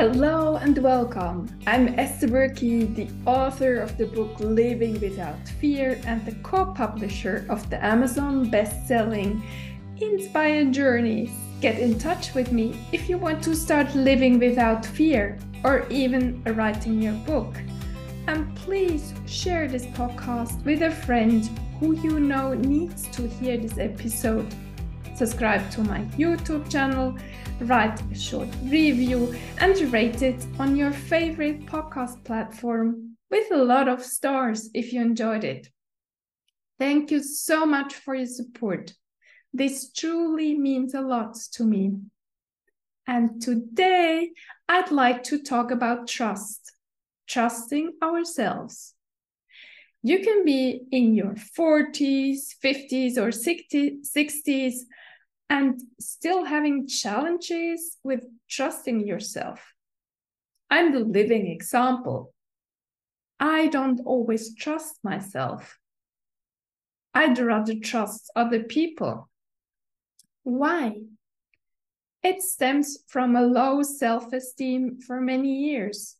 Hello and welcome. I'm Esther Buerki, the author of the book Living Without Fear and the co publisher of the Amazon best selling Inspired Journeys. Get in touch with me if you want to start living without fear or even writing your book. And please share this podcast with a friend who you know needs to hear this episode. Subscribe to my YouTube channel write a short review, and rate it on your favorite podcast platform with a lot of stars if you enjoyed it. Thank you so much for your support. This truly means a lot to me. And today I'd like to talk about trust, trusting ourselves. You can be in your 40s, 50s, or 60s and still having challenges with trusting yourself. I'm the living example. I don't always trust myself. I'd rather trust other people. Why? It stems from a low self esteem for many years.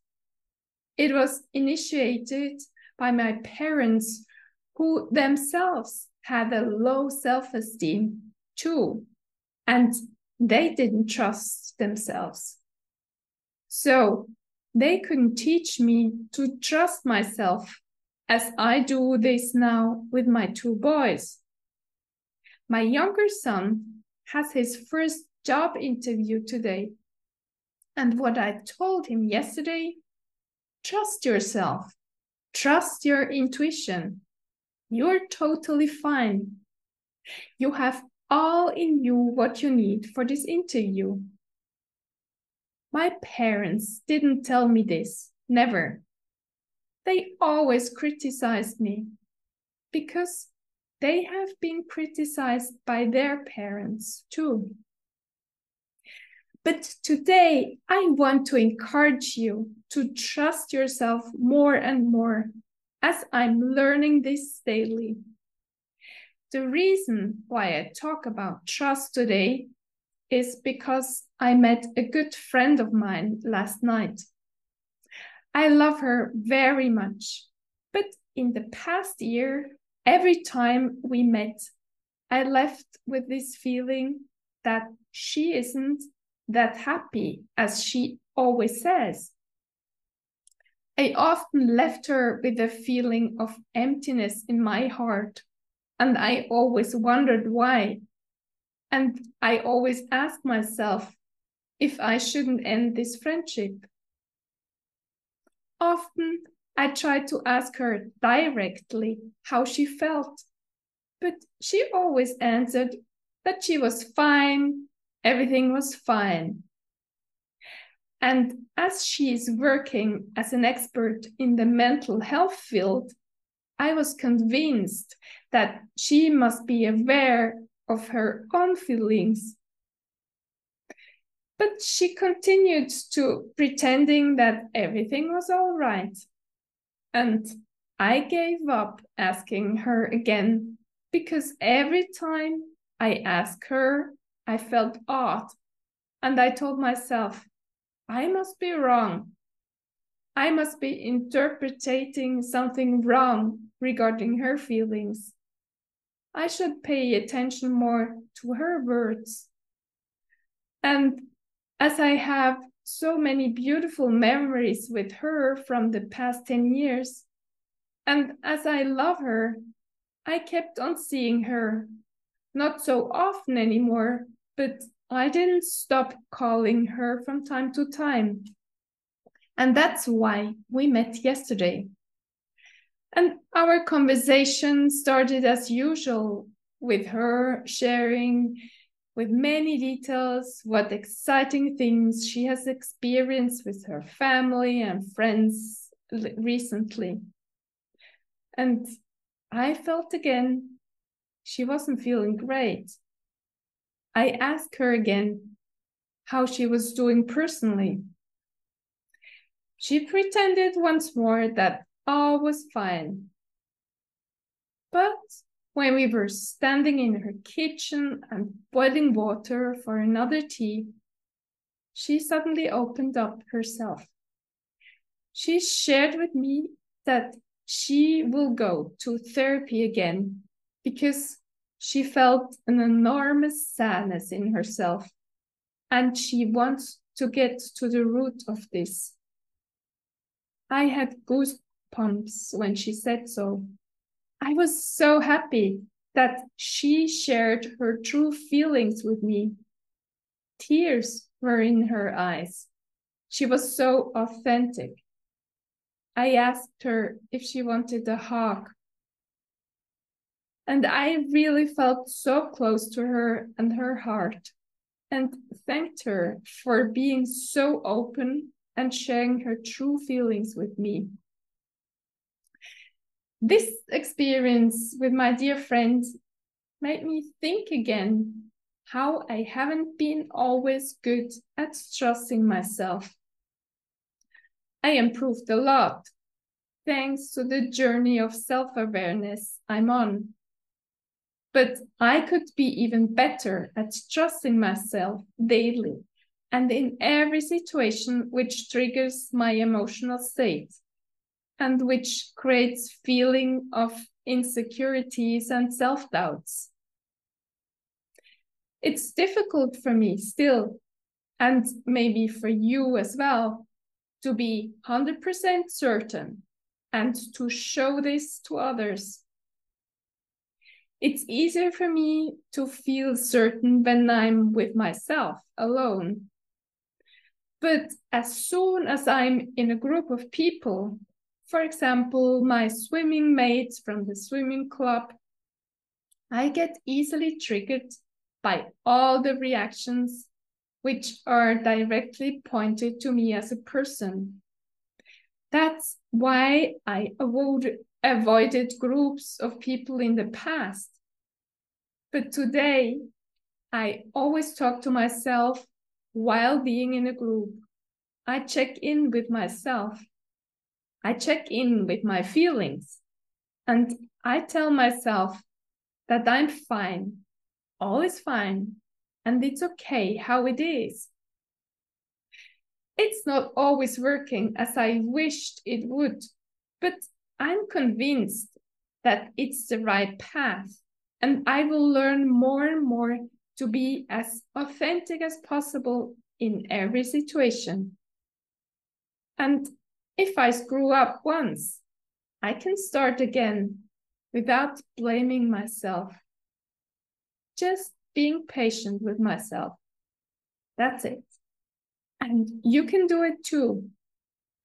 It was initiated by my parents, who themselves had a low self esteem too and they didn't trust themselves. So they couldn't teach me to trust myself as I do this now with my two boys. My younger son has his first job interview today. And what I told him yesterday trust yourself, trust your intuition. You're totally fine. You have all in you what you need for this interview. My parents didn't tell me this, never. They always criticized me because they have been criticized by their parents too. But today, I want to encourage you to trust yourself more and more as I'm learning this daily. The reason why I talk about trust today is because I met a good friend of mine last night. I love her very much, but in the past year, every time we met, I left with this feeling that she isn't that happy as she always says. I often left her with a feeling of emptiness in my heart and I always wondered why. And I always asked myself if I shouldn't end this friendship. Often I tried to ask her directly how she felt, but she always answered that she was fine, everything was fine. And as she is working as an expert in the mental health field, I was convinced that she must be aware of her own feelings. But she continued to pretending that everything was all right. And I gave up asking her again because every time I asked her, I felt odd. And I told myself, I must be wrong. I must be interpreting something wrong regarding her feelings. I should pay attention more to her words. And as I have so many beautiful memories with her from the past 10 years, and as I love her, I kept on seeing her, not so often anymore, but I didn't stop calling her from time to time. And that's why we met yesterday. And our conversation started as usual with her sharing with many details what exciting things she has experienced with her family and friends recently. And I felt again she wasn't feeling great. I asked her again how she was doing personally. She pretended once more that all was fine. But when we were standing in her kitchen and boiling water for another tea, she suddenly opened up herself. She shared with me that she will go to therapy again because she felt an enormous sadness in herself and she wants to get to the root of this. I had goosebumps when she said so. I was so happy that she shared her true feelings with me. Tears were in her eyes. She was so authentic. I asked her if she wanted a hug. And I really felt so close to her and her heart and thanked her for being so open and sharing her true feelings with me. This experience with my dear friend made me think again how I haven't been always good at trusting myself. I improved a lot thanks to the journey of self awareness I'm on. But I could be even better at trusting myself daily and in every situation which triggers my emotional state and which creates feeling of insecurities and self-doubts. It's difficult for me still, and maybe for you as well, to be 100% certain and to show this to others. It's easier for me to feel certain when I'm with myself alone. But as soon as I'm in a group of people, for example, my swimming mates from the swimming club, I get easily triggered by all the reactions which are directly pointed to me as a person. That's why I avoid, avoided groups of people in the past. But today, I always talk to myself while being in a group. I check in with myself. I check in with my feelings. And I tell myself that I'm fine. All is fine. And it's okay how it is. It's not always working as I wished it would, but I'm convinced that it's the right path. And I will learn more and more to be as authentic as possible in every situation. And if I screw up once, I can start again without blaming myself. Just being patient with myself. That's it. And you can do it too.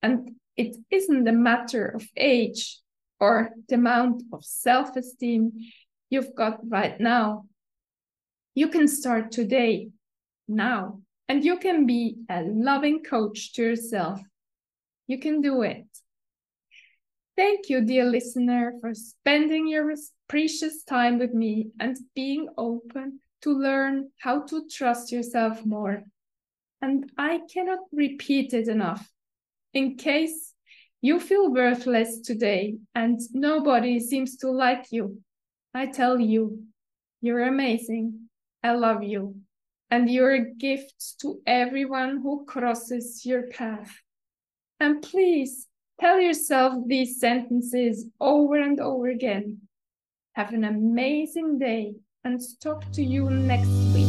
And it isn't a matter of age or the amount of self esteem you've got right now. You can start today, now, and you can be a loving coach to yourself. You can do it. Thank you, dear listener, for spending your precious time with me and being open to learn how to trust yourself more and I cannot repeat it enough. In case you feel worthless today and nobody seems to like you, I tell you, you're amazing. I love you. And you're a gift to everyone who crosses your path. And please tell yourself these sentences over and over again. Have an amazing day and talk to you next week.